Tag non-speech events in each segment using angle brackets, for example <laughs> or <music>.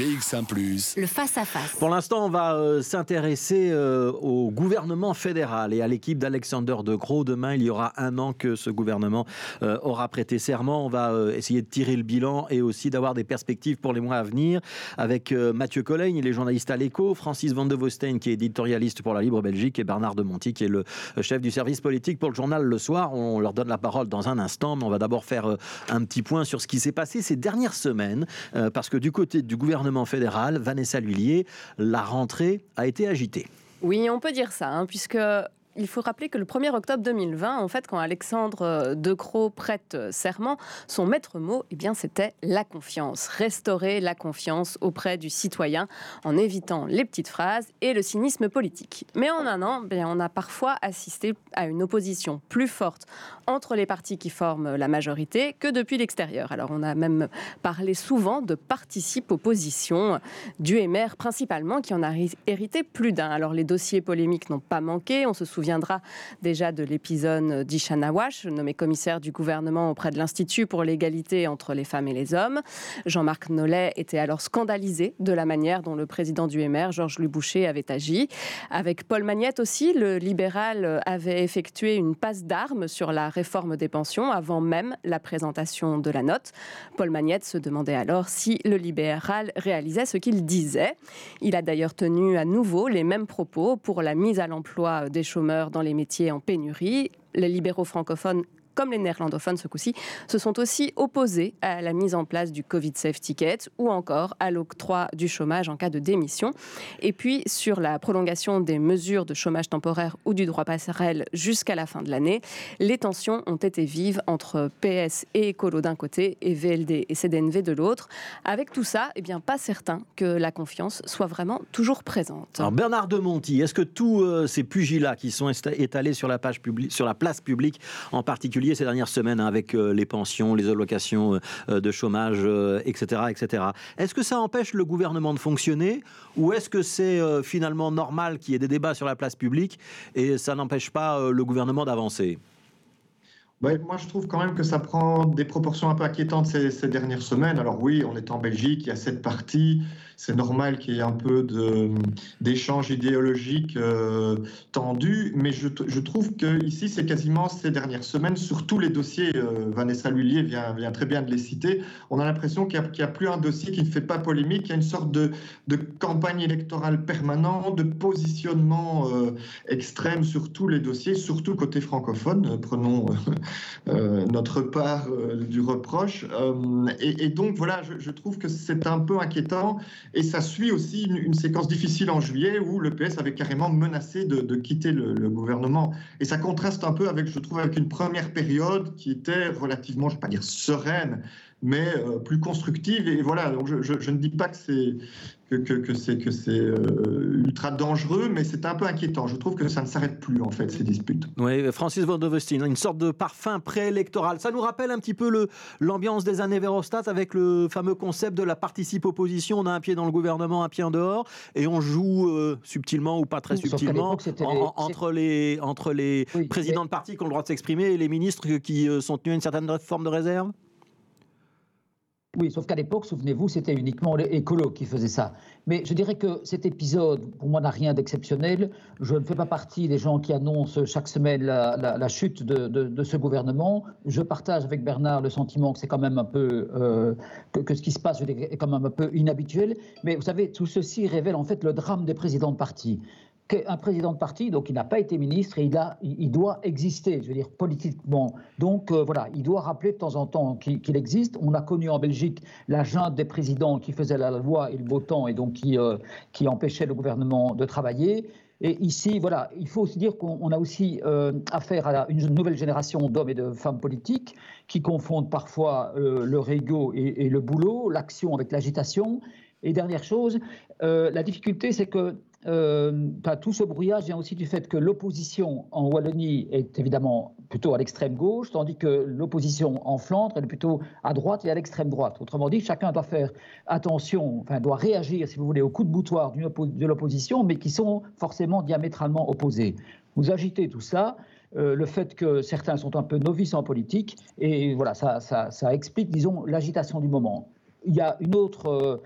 BX1 ⁇ le face-à-face. Pour l'instant, on va euh, s'intéresser euh, au gouvernement fédéral et à l'équipe d'Alexander De Croo. Demain, il y aura un an que ce gouvernement euh, aura prêté serment. On va essayer de tirer le bilan et aussi d'avoir des perspectives pour les mois à venir avec Mathieu Collègne, il est journaliste à l'Echo, Francis Van de Vosten, qui est éditorialiste pour la Libre Belgique, et Bernard de Monti, qui est le chef du service politique pour le journal Le Soir. On leur donne la parole dans un instant, mais on va d'abord faire un petit point sur ce qui s'est passé ces dernières semaines, parce que du côté du gouvernement fédéral, Vanessa Lullier, la rentrée a été agitée. Oui, on peut dire ça, hein, puisque il faut rappeler que le 1er octobre 2020, en fait, quand Alexandre euh, De prête euh, serment, son maître mot, eh bien, c'était la confiance. Restaurer la confiance auprès du citoyen en évitant les petites phrases et le cynisme politique. Mais en un an, bien, on a parfois assisté à une opposition plus forte entre les partis qui forment la majorité que depuis l'extérieur. Alors, on a même parlé souvent de participe-opposition du MR principalement, qui en a hérité plus d'un. Alors, les dossiers polémiques n'ont pas manqué. On se souvient souviendra déjà de l'épisode d'Ishana Wash, nommé commissaire du gouvernement auprès de l'Institut pour l'égalité entre les femmes et les hommes. Jean-Marc Nollet était alors scandalisé de la manière dont le président du MR, Georges Louis Boucher, avait agi. Avec Paul Magnette aussi, le libéral avait effectué une passe d'armes sur la réforme des pensions avant même la présentation de la note. Paul Magnette se demandait alors si le libéral réalisait ce qu'il disait. Il a d'ailleurs tenu à nouveau les mêmes propos pour la mise à l'emploi des chômeurs dans les métiers en pénurie. Les libéraux francophones comme les néerlandophones ce coup-ci, se sont aussi opposés à la mise en place du Covid Safe Ticket ou encore à l'octroi du chômage en cas de démission. Et puis sur la prolongation des mesures de chômage temporaire ou du droit passerelle jusqu'à la fin de l'année, les tensions ont été vives entre PS et Écolo d'un côté et VLD et CDNV de l'autre. Avec tout ça, eh bien pas certain que la confiance soit vraiment toujours présente. Alors Bernard de Monti, est-ce que tous euh, ces pugilats qui sont étalés sur la, page sur la place publique en particulier ces dernières semaines hein, avec euh, les pensions, les allocations euh, de chômage, etc., euh, etc. Est-ce que ça empêche le gouvernement de fonctionner ou est-ce que c'est finalement normal qu'il y ait des débats sur la place publique et ça n'empêche pas le gouvernement d'avancer? Moi, je trouve quand même que ça prend des proportions un peu inquiétantes ces, dernières semaines. Alors oui, on est en Belgique, il y a cette partie. C'est normal qu'il y ait un peu d'échanges idéologiques euh, tendus, mais je, trouve que ici, c'est quasiment ces dernières semaines, sur tous les dossiers, euh, Vanessa Lullier vient, vient, très bien de les citer, on a l'impression qu'il n'y a, plus un dossier qui ne fait pas polémique, il y a une sorte de, campagne électorale permanente, de positionnement euh, extrême sur tous les dossiers, surtout côté francophone, prenons notre part du reproche. Et, donc, voilà, je, trouve que c'est un peu inquiétant et ça suit aussi une, séquence difficile en juillet où le PS avait carrément menacé de, quitter le, gouvernement. Et ça contraste un peu avec, je trouve, avec une première période qui était relativement, je ne vais pas dire sereine, mais euh, plus constructive. Et voilà, donc je ne dis pas que c'est que, que, c'est que c'est euh, ultra dangereux, mais c'est un peu inquiétant. Je trouve que ça ne s'arrête plus en fait ces disputes. Oui, Francis Van une sorte de parfum préélectoral. Ça nous rappelle un petit peu le, l'ambiance des années Verhofstadt avec le fameux concept de la participe opposition. On a un pied dans le gouvernement, un pied en dehors, et on joue euh, subtilement ou pas très subtilement entre les entre les présidents de partis qui ont le droit de s'exprimer et les ministres qui euh, sont tenus à une certaine forme de réserve? Oui, sauf qu'à l'époque, souvenez-vous, c'était uniquement les écolos qui faisaient ça. Mais je dirais que cet épisode, pour moi, n'a rien d'exceptionnel. Je ne fais pas partie des gens qui annoncent chaque semaine la, chute de, ce gouvernement. Je partage avec Bernard le sentiment que c'est quand même un peu euh, que, ce qui se passe est quand même un peu inhabituel. Mais vous savez, tout ceci révèle en fait le drame des présidents de parti un président de parti, donc il n'a pas été ministre et il, doit exister, je veux dire, politiquement. Donc euh, voilà, il doit rappeler de temps en temps qu'il existe. On a connu en Belgique la junte des présidents qui faisait la loi et le beau temps et donc qui, euh, empêchait le gouvernement de travailler. Et ici, voilà, il faut aussi dire qu'on a aussi euh, affaire à une nouvelle génération d'hommes et de femmes politiques qui confondent parfois leur ego et, et le boulot, l'action avec l'agitation. Et dernière chose, la difficulté, c'est que euh, tout ce brouillage vient aussi du fait que l'opposition en Wallonie est évidemment plutôt à l'extrême gauche, tandis que l'opposition en Flandre est plutôt à droite et à l'extrême droite. Autrement dit, chacun doit faire attention, doit réagir, si vous voulez, au coup de boutoir de l'opposition, mais qui sont forcément diamétralement opposés. Vous agitez tout ça. Euh, le fait que certains sont un peu novices en politique, et voilà, ça explique, disons, l'agitation du moment. Il y a une autre, euh,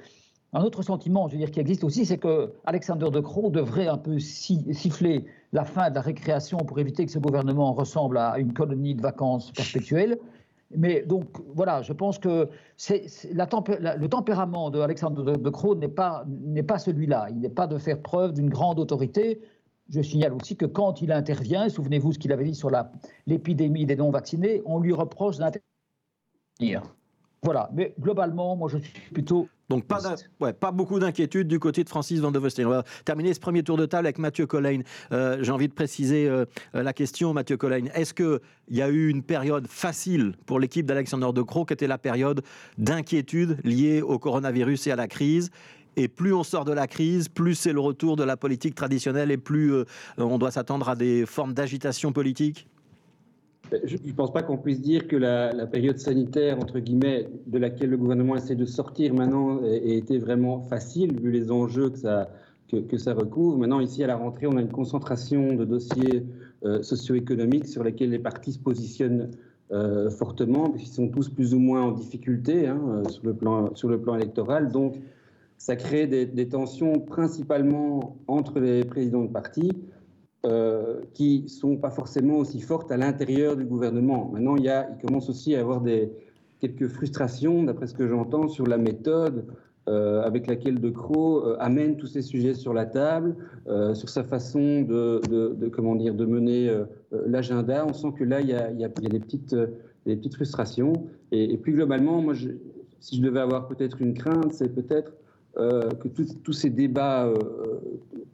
Un autre sentiment, je veux dire, qui existe aussi, c'est que Alexander De Croo devrait un peu siffler la fin de la récréation pour éviter que ce gouvernement ressemble à une colonie de vacances perpétuelle. Mais donc, voilà, je pense que le tempérament de Alexandre de, Croo n'est pas, pas celui-là. Il n'est pas de faire preuve d'une grande autorité. Je signale aussi que quand il intervient, souvenez-vous ce qu'il avait dit sur l'épidémie des non-vaccinés, on lui reproche d'intervenir. Voilà, mais globalement, moi je suis plutôt donc pas, ouais, pas beaucoup d'inquiétude du côté de Francis Van de Vosten. On va terminer ce premier tour de table avec Mathieu Colline. Euh, j'ai envie de préciser euh, la question, Mathieu Colline. Est-ce qu'il y a eu une période facile pour l'équipe d'Alexander De Croo, qui était la période d'inquiétude liée au coronavirus et à la crise? Et plus on sort de la crise, plus c'est le retour de la politique traditionnelle et plus euh, on doit s'attendre à des formes d'agitation politique? Je ne pense pas qu'on puisse dire que la, période sanitaire, entre guillemets, de laquelle le gouvernement essaie de sortir maintenant, ait été vraiment facile, vu les enjeux que ça, recouvre. Maintenant, ici, à la rentrée, on a une concentration de dossiers euh, socio-économiques sur lesquels les partis se positionnent euh, fortement, puisqu'ils sont tous plus ou moins en difficulté hein, euh, sur, le plan, sur le plan électoral. Donc, ça crée des, des tensions principalement entre les présidents de partis. Euh, qui sont pas forcément aussi fortes à l'intérieur du gouvernement. Maintenant, il, commence aussi à y avoir des, quelques frustrations, d'après ce que j'entends, sur la méthode euh, avec laquelle De Croo euh, amène tous ces sujets sur la table, sur sa façon de, comment dire, de mener l'agenda. On sent que là, il y a, des, petites, frustrations. Et, plus globalement, moi, si je devais avoir peut-être une crainte, c'est peut-être que tous ces débats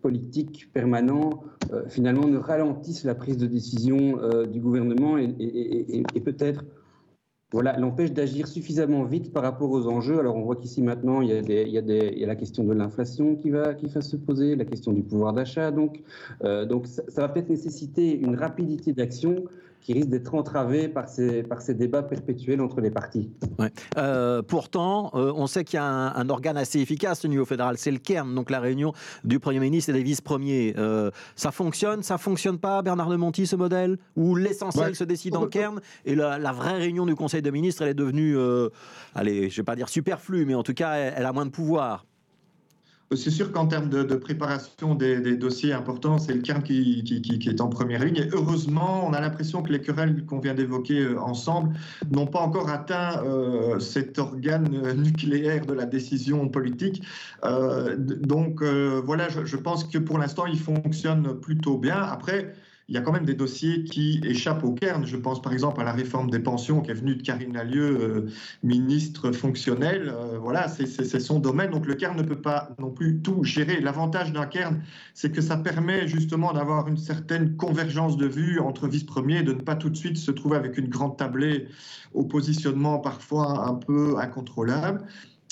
politiques permanents euh, finalement ne ralentissent la prise de décision euh, du gouvernement et, peut-être voilà, l'empêche d'agir suffisamment vite par rapport aux enjeux. Alors on voit qu'ici maintenant, il y, a la question de l'inflation qui va, qui va se poser, la question du pouvoir d'achat. Donc, euh, donc ça va peut-être nécessiter une rapidité d'action qui risque d'être entravé par ces, par ces débats perpétuels entre les partis. Euh, pourtant, euh, on sait qu'il y a un, organe assez efficace au niveau fédéral, c'est le Cairn, donc la réunion du Premier ministre et des vice-premiers. Euh, ça fonctionne, ça fonctionne pas, Bernard de Monti, ce modèle Où l'essentiel se décide en Cairn et la, vraie réunion du Conseil de ministres, elle est devenue, allez, je vais pas dire superflue, mais en tout cas, elle a moins de pouvoir. C'est sûr qu'en termes de, préparation des, dossiers importants, c'est le CARN qui, est en première ligne. Et heureusement, on a l'impression que les querelles qu'on vient d'évoquer euh, ensemble n'ont pas encore atteint euh, cet organe euh, nucléaire de la décision politique. donc voilà, je, je, pense que pour l'instant, il fonctionne plutôt bien. Après, il y a quand même des dossiers qui échappent au cairn. Je pense par exemple à la réforme des pensions qui est venue de Karine Lallieu, euh, ministre fonctionnel. Euh, voilà, c'est son domaine. Donc le cairn ne peut pas non plus tout gérer. L'avantage d'un cairn, c'est que ça permet justement d'avoir une certaine convergence de vues entre vice-premiers, de ne pas tout de suite se trouver avec une grande tablée au positionnement parfois un peu incontrôlable.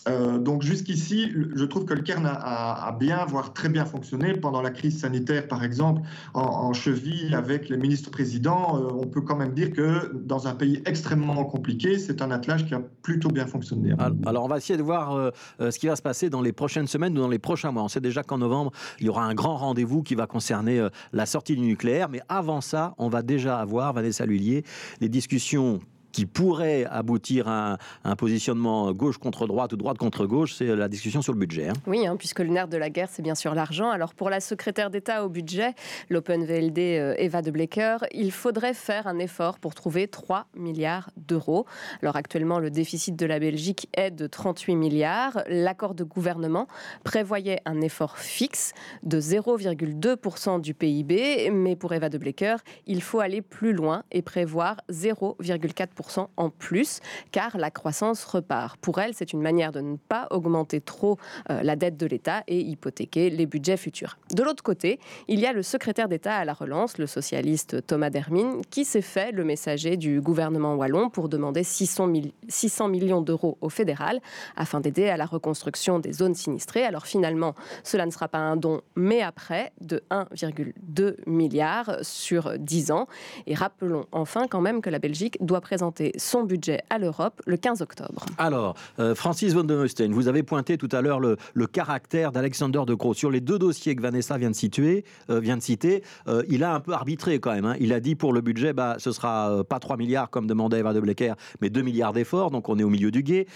Euh, donc jusqu'ici, je trouve que le Cairn a, bien, voire très bien fonctionné pendant la crise sanitaire, par exemple, en, cheville avec les ministres-présidents. Euh, on peut quand même dire que dans un pays extrêmement compliqué, c'est un attelage qui a plutôt bien fonctionné. Alors on va essayer de voir euh, ce qui va se passer dans les prochaines semaines ou dans les prochains mois. On sait déjà qu'en novembre, il y aura un grand rendez-vous qui va concerner la sortie du nucléaire. Mais avant ça, on va déjà avoir, Vanessa Lullier, des discussions qui pourrait aboutir à un, positionnement gauche contre droite ou droite contre gauche, c'est la discussion sur le budget. Hein. Oui, hein, puisque le nerf de la guerre, c'est bien sûr l'argent. Alors pour la secrétaire d'État au budget, l'Open VLD euh, Eva de Blecker, il faudrait faire un effort pour trouver 3 milliards d'euros. Alors actuellement, le déficit de la Belgique est de 38 milliards. L'accord de gouvernement prévoyait un effort fixe de 0,2% du PIB, mais pour Eva de Blecker, il faut aller plus loin et prévoir 0,4% en plus, car la croissance repart. Pour elle, c'est une manière de ne pas augmenter trop euh, la dette de l'État et hypothéquer les budgets futurs. De l'autre côté, il y a le secrétaire d'État à la relance, le socialiste Thomas Dermine, qui s'est fait le messager du gouvernement wallon pour demander 600, 600 millions d'euros au fédéral afin d'aider à la reconstruction des zones sinistrées. Alors finalement, cela ne sera pas un don, mais après, de 1,2 milliard sur 10 ans. Et rappelons enfin quand même que la Belgique doit présenter présenter son budget à l'Europe le 15 octobre. Alors, euh, Francis von der Meusten, vous avez pointé tout à l'heure le, caractère d'Alexander De Croo. Sur les deux dossiers que Vanessa vient de, situer, euh, vient de citer, euh, il a un peu arbitré quand même. Hein. Il a dit pour le budget, bah, ce sera pas 3 milliards comme demandait Eva de Blecker, mais 2 milliards d'efforts, donc on est au milieu du guet.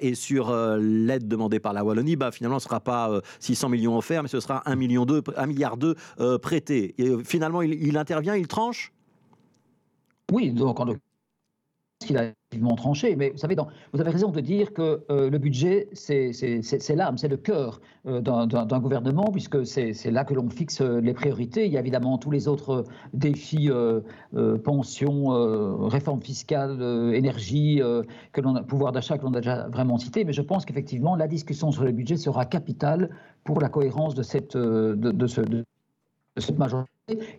et sur l'aide demandée par la Wallonie, bah, finalement, ce ne sera pas 600 millions offerts, mais ce sera 1, million 2, 1 milliard 2 prêtés. Et, finalement, il, il intervient, il tranche? Oui, donc en qu'il a tranché. Mais vous savez, vous avez raison de dire que euh, le budget, c'est l'âme, c'est le cœur euh, d'un gouvernement, puisque c'est là que l'on fixe euh, les priorités. Il y a évidemment tous les autres défis, pension, réforme fiscale, énergie, que pouvoir d'achat que l'on a déjà vraiment cité. Mais je pense qu'effectivement, la discussion sur le budget sera capitale pour la cohérence de cette, de, ce, cette majorité.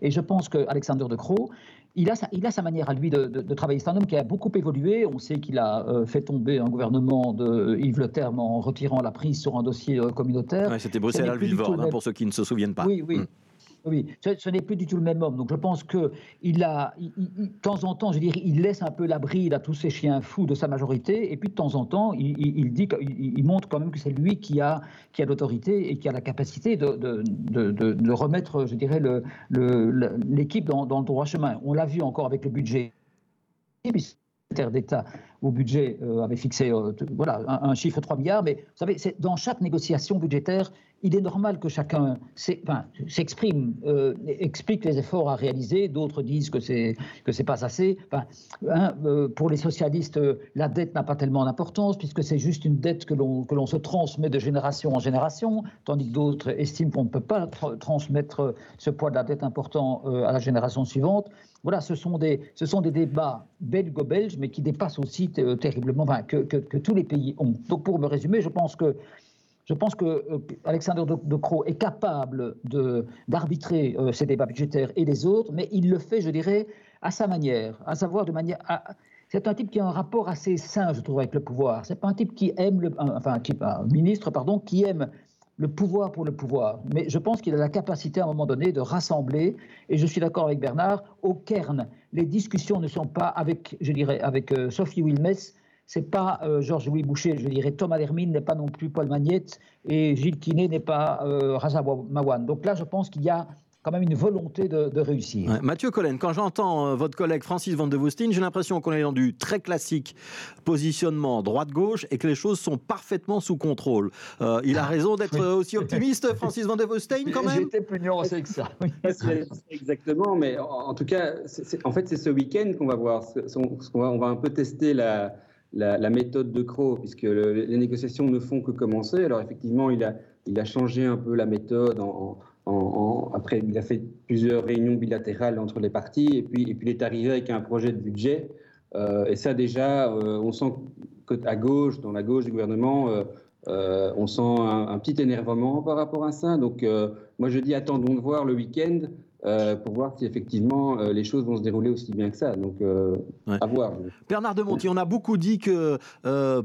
Et je pense qu'Alexander De Croo, il a, sa, il a sa manière à lui de, travailler. C'est un homme qui a beaucoup évolué. On sait qu'il a euh, fait tomber un gouvernement de Yves Le Terme en retirant la prise sur un dossier euh, communautaire. C'était Bruxelles-Villevorde, hein, pour ceux qui ne se souviennent pas. Oui, oui. Mm. Oui, ce, n'est plus du tout le même homme. Donc je pense que il a, de temps en temps, je dirais, il laisse un peu la bride à tous ces chiens fous de sa majorité, et puis de temps en temps, il, montre quand même que c'est lui qui a, qui a l'autorité et qui a la capacité de, remettre, je dirais, l'équipe dans, le droit chemin. On l'a vu encore avec le budget d'État au budget euh, avait fixé euh, voilà, un, chiffre 3 milliards, mais vous savez, dans chaque négociation budgétaire, il est normal que chacun s'exprime, euh, explique les efforts à réaliser. D'autres disent que c'est que c'est pas assez. Hein, pour les socialistes, la dette n'a pas tellement d'importance puisque c'est juste une dette que l'on que l'on se transmet de génération en génération, tandis que d'autres estiment qu'on ne peut pas transmettre ce poids de la dette important à la génération suivante. Voilà, ce sont des, ce sont des débats belgo-belges, mais qui dépassent aussi euh, terriblement, que, que, tous les pays ont. Donc, pour me résumer, je pense que je pense que euh, Alexander de, est capable d'arbitrer euh, ces débats budgétaires et les autres, mais il le fait, je dirais, à sa manière, à savoir de manière. c'est un type qui a un rapport assez sain, je trouve, avec le pouvoir. C'est pas un type qui aime le, enfin, un ministre, pardon, qui aime le pouvoir pour le pouvoir. Mais je pense qu'il a la capacité à un moment donné de rassembler, et je suis d'accord avec Bernard, au cairn. Les discussions ne sont pas avec, je dirais, avec euh, Sophie Wilmès, c'est pas euh, Georges-Louis Boucher, je dirais Thomas Lermine n'est pas non plus Paul Magnette, et Gilles Quinet n'est pas euh, Raza Mawan. Donc là, je pense qu'il y a quand même une volonté de, réussir. Mathieu Collen, quand j'entends euh, votre collègue Francis Van de Vostine, j'ai l'impression qu'on est dans du très classique positionnement droite-gauche et que les choses sont parfaitement sous contrôle. Euh, il a raison d'être <laughs> aussi optimiste, Francis Van de Vostine, quand même? J'étais plus nuancé que ça. Exactement, mais en, tout cas, en fait, c'est ce week-end qu'on va voir. On va, on va un peu tester la, la, méthode de Crow, puisque les négociations ne font que commencer. Alors effectivement, il a, il a changé un peu la méthode après, il a fait plusieurs réunions bilatérales entre les partis et puis, et puis il est arrivé avec un projet de budget. Euh, et ça, déjà, euh, on sent qu'à gauche, dans la gauche du gouvernement, euh, on sent un, petit énervement par rapport à ça. Donc, moi, je dis attendons de voir le week-end euh, pour voir si effectivement euh, les choses vont se dérouler aussi bien que ça. Donc, euh, à voir. Bernard de Monti, on a beaucoup dit que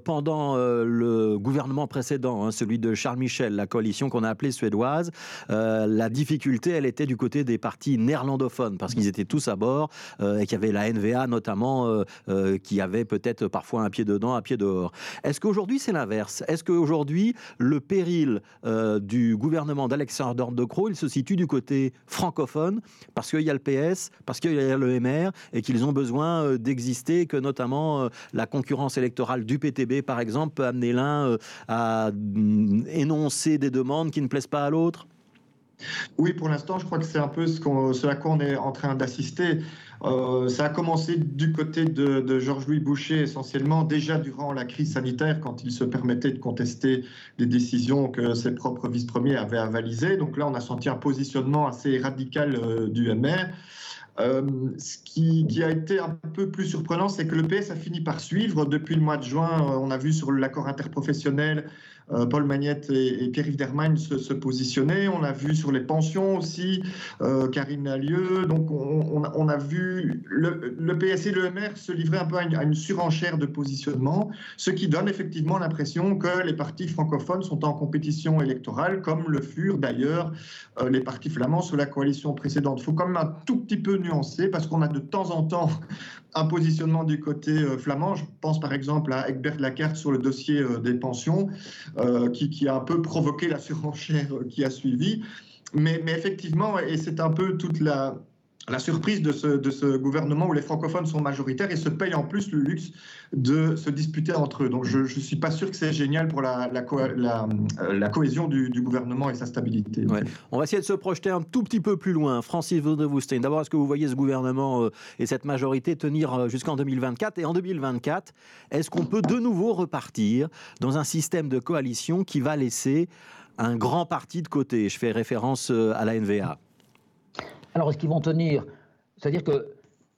pendant le gouvernement précédent, hein, celui de Charles Michel, la coalition qu'on a appelée suédoise, la difficulté, elle était du côté des partis néerlandophones, parce qu'ils étaient tous à bord, et qu'il y avait la NVA notamment, qui avait peut-être parfois un pied dedans, un pied dehors. Est-ce qu'aujourd'hui c'est l'inverse? Est-ce qu'aujourd'hui le péril du gouvernement d'Alexandre De Croo, il se situe du côté francophone? Parce qu'il y a le PS, parce qu'il y a le MR, et qu'ils ont besoin euh, d'exister, que notamment euh, la concurrence électorale du PTB, par exemple, peut amener l'un euh, à mm, énoncer des demandes qui ne plaisent pas à l'autre oui, pour l'instant, je crois que c'est un peu ce, à quoi on est en train d'assister. Euh, ça a commencé du côté de, Georges-Louis Boucher essentiellement, déjà durant la crise sanitaire, quand il se permettait de contester des décisions que ses propres vice-premiers avaient avalisées. Donc là, on a senti un positionnement assez radical euh, du MR. Euh, ce qui, qui, a été un peu plus surprenant, c'est que le PS a fini par suivre. Depuis le mois de juin, on a vu sur l'accord interprofessionnel Paul Magnette et, Pierre-Yves Dermagne se, positionner. On a vu sur les pensions aussi euh, Karine Allieu. Donc on, a vu le, PS et le MR se livrer un peu à une, surenchère de positionnement, ce qui donne effectivement l'impression que les partis francophones sont en compétition électorale, comme le furent d'ailleurs euh, les partis flamands sous la coalition précédente. Il faut quand même un tout petit peu nuancer parce qu'on a de temps en temps un positionnement du côté flamand. Je pense par exemple à Egbert Lacarte sur le dossier des pensions, qui, qui, a un peu provoqué la surenchère qui a suivi. Mais effectivement, et c'est un peu toute la, la surprise de ce, gouvernement où les francophones sont majoritaires et se payent en plus le luxe de se disputer entre eux. Donc je ne suis pas sûr que c'est génial pour la, la, cohésion du, gouvernement et sa stabilité. On va essayer de se projeter un tout petit peu plus loin. Francis Vodevoustein, d'abord, est-ce que vous voyez ce gouvernement euh, et cette majorité tenir euh, jusqu'en 2024 Et en 2024, est-ce qu'on peut de nouveau repartir dans un système de coalition qui va laisser un grand parti de côté? Je fais référence euh, à la NVA. Alors, est-ce qu'ils vont tenir? C'est-à-dire que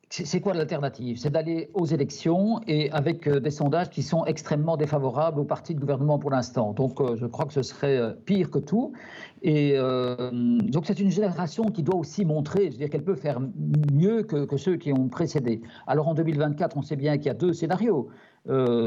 c'est quoi l'alternative? C'est d'aller aux élections et avec euh, des sondages qui sont extrêmement défavorables au parti de gouvernement pour l'instant. Donc euh, je crois que ce serait euh, pire que tout. Et donc c'est une génération qui doit aussi montrer, je veux dire qu'elle peut faire mieux que, ceux qui ont précédé. Alors en 2024, on sait bien qu'il y a deux scénarios.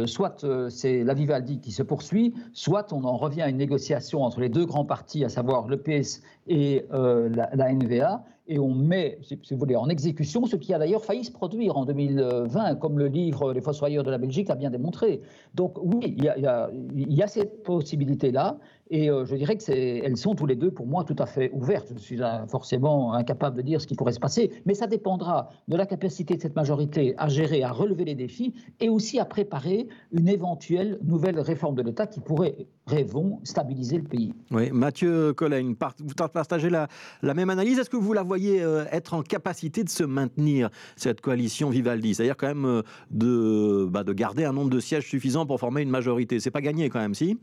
soit c'est la Vivaldi qui se poursuit, soit on en revient à une négociation entre les deux grands partis, à savoir le PS et la, la NVA et on met, si vous voulez, en exécution ce qui a d'ailleurs failli se produire en 2020, comme le livre Les Fossoyeurs de la Belgique l'a bien démontré. Donc oui, il y a, il y a cette possibilité-là. Et euh, je dirais qu'elles sont tous les deux, pour moi, tout à fait ouvertes. Je suis forcément incapable de dire ce qui pourrait se passer, mais ça dépendra de la capacité de cette majorité à gérer, à relever les défis, et aussi à préparer une éventuelle nouvelle réforme de l'État qui pourrait, rêvons, stabiliser le pays. Oui, Mathieu Collègne, vous partagez la, la même analyse. Est-ce que vous la voyez euh, être en capacité de se maintenir, cette coalition Vivaldi? C'est-à-dire quand même euh, de, bah, de garder un nombre de sièges suffisant pour former une majorité. C'est pas gagné quand même, si?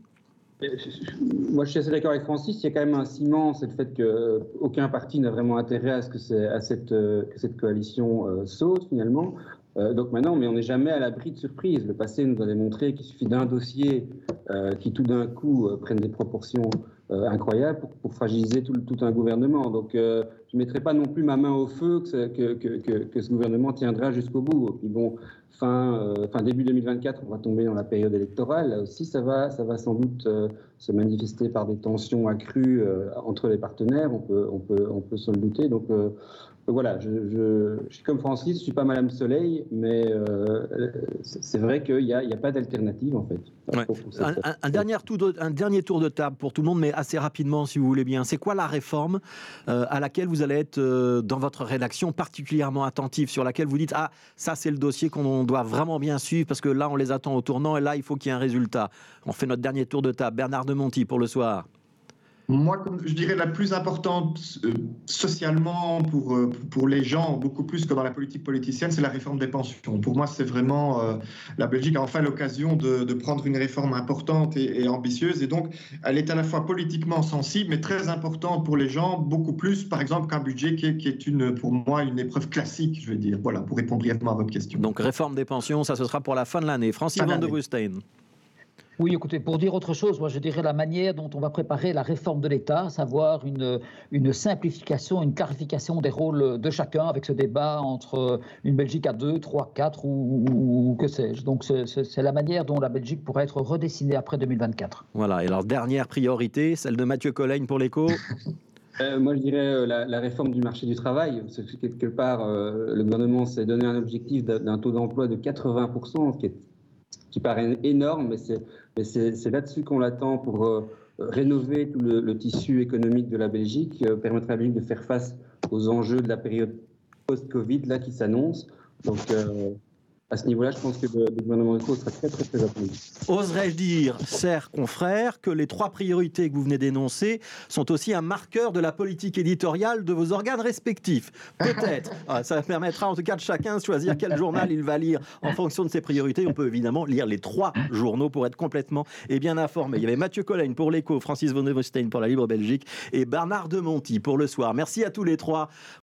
Moi, je suis assez d'accord avec Francis. Il y a quand même un ciment, c'est le fait qu'aucun parti n'a vraiment intérêt à ce que, euh, cette coalition euh, saute finalement. Euh, donc maintenant, mais on n'est jamais à l'abri de surprises. Le passé nous a démontré qu'il suffit d'un dossier qui tout d'un coup prenne des proportions incroyables pour, fragiliser tout, un gouvernement. Donc je ne mettrai pas non plus ma main au feu que, ce gouvernement tiendra jusqu'au bout. Et puis bon, fin, fin début 2024, on va tomber dans la période électorale. Là aussi, ça va, sans doute se manifester par des tensions accrues euh, entre les partenaires, on peut, on peut, douter. Donc euh, voilà, je, suis comme Francis, je ne suis pas Madame Soleil, mais euh, c'est vrai qu'il n'y a, a, pas d'alternative en fait. Un, dernier tour de, un dernier tour de table pour tout le monde, mais assez rapidement si vous voulez bien. C'est quoi la réforme à laquelle vous allez être dans votre rédaction particulièrement attentif, sur laquelle vous dites Ah, ça c'est le dossier qu'on doit vraiment bien suivre parce que là on les attend au tournant et là il faut qu'il y ait un résultat. On fait notre dernier tour de table. Bernard de Monti pour le soir moi, je dirais la plus importante euh, socialement pour, euh, pour les gens, beaucoup plus que dans la politique politicienne, c'est la réforme des pensions. Pour moi, c'est vraiment euh, la Belgique a enfin l'occasion de, de, prendre une réforme importante et, ambitieuse. Et donc, elle est à la fois politiquement sensible, mais très importante pour les gens, beaucoup plus, par exemple, qu'un budget qui est, qui est, une, pour moi une épreuve classique, je vais dire. Voilà, pour répondre brièvement à votre question. Donc, réforme des pensions, ça, ce sera pour la fin de l'année. Francis Van de Wustein. Oui, écoutez, pour dire autre chose, moi je dirais la manière dont on va préparer la réforme de l'État, à savoir une, une simplification, une clarification des rôles de chacun avec ce débat entre une Belgique à 2, 3, 4 ou, que sais-je. Donc c'est la manière dont la Belgique pourrait être redessinée après 2024. Voilà, et alors dernière priorité, celle de Mathieu Collègne pour l'écho <laughs> euh, moi, je dirais euh, la, réforme du marché du travail. quelque part, euh, le gouvernement s'est donné un objectif d'un taux d'emploi de 80%, ce qui est qui paraît énorme, mais c'est là-dessus qu'on l'attend pour euh, rénover tout le, tissu économique de la Belgique, euh, permettre à la Belgique de faire face aux enjeux de la période post-Covid là qui s'annonce. Donc, euh, à ce niveau-là, je pense que le, gouvernement gouvernement sera très, très, très attendu. Oserais-je dire, chers confrères, que les trois priorités que vous venez d'énoncer sont aussi un marqueur de la politique éditoriale de vos organes respectifs Peut-être. <laughs> Ah, ça permettra en tout cas de chacun de choisir quel journal il va lire en fonction de ses priorités. On peut évidemment lire les trois journaux pour être complètement et bien informé. Il y avait Mathieu Collègne pour l'Écho, Francis von Neustein pour la Libre Belgique et Bernard de Monti pour le soir. Merci à tous les trois.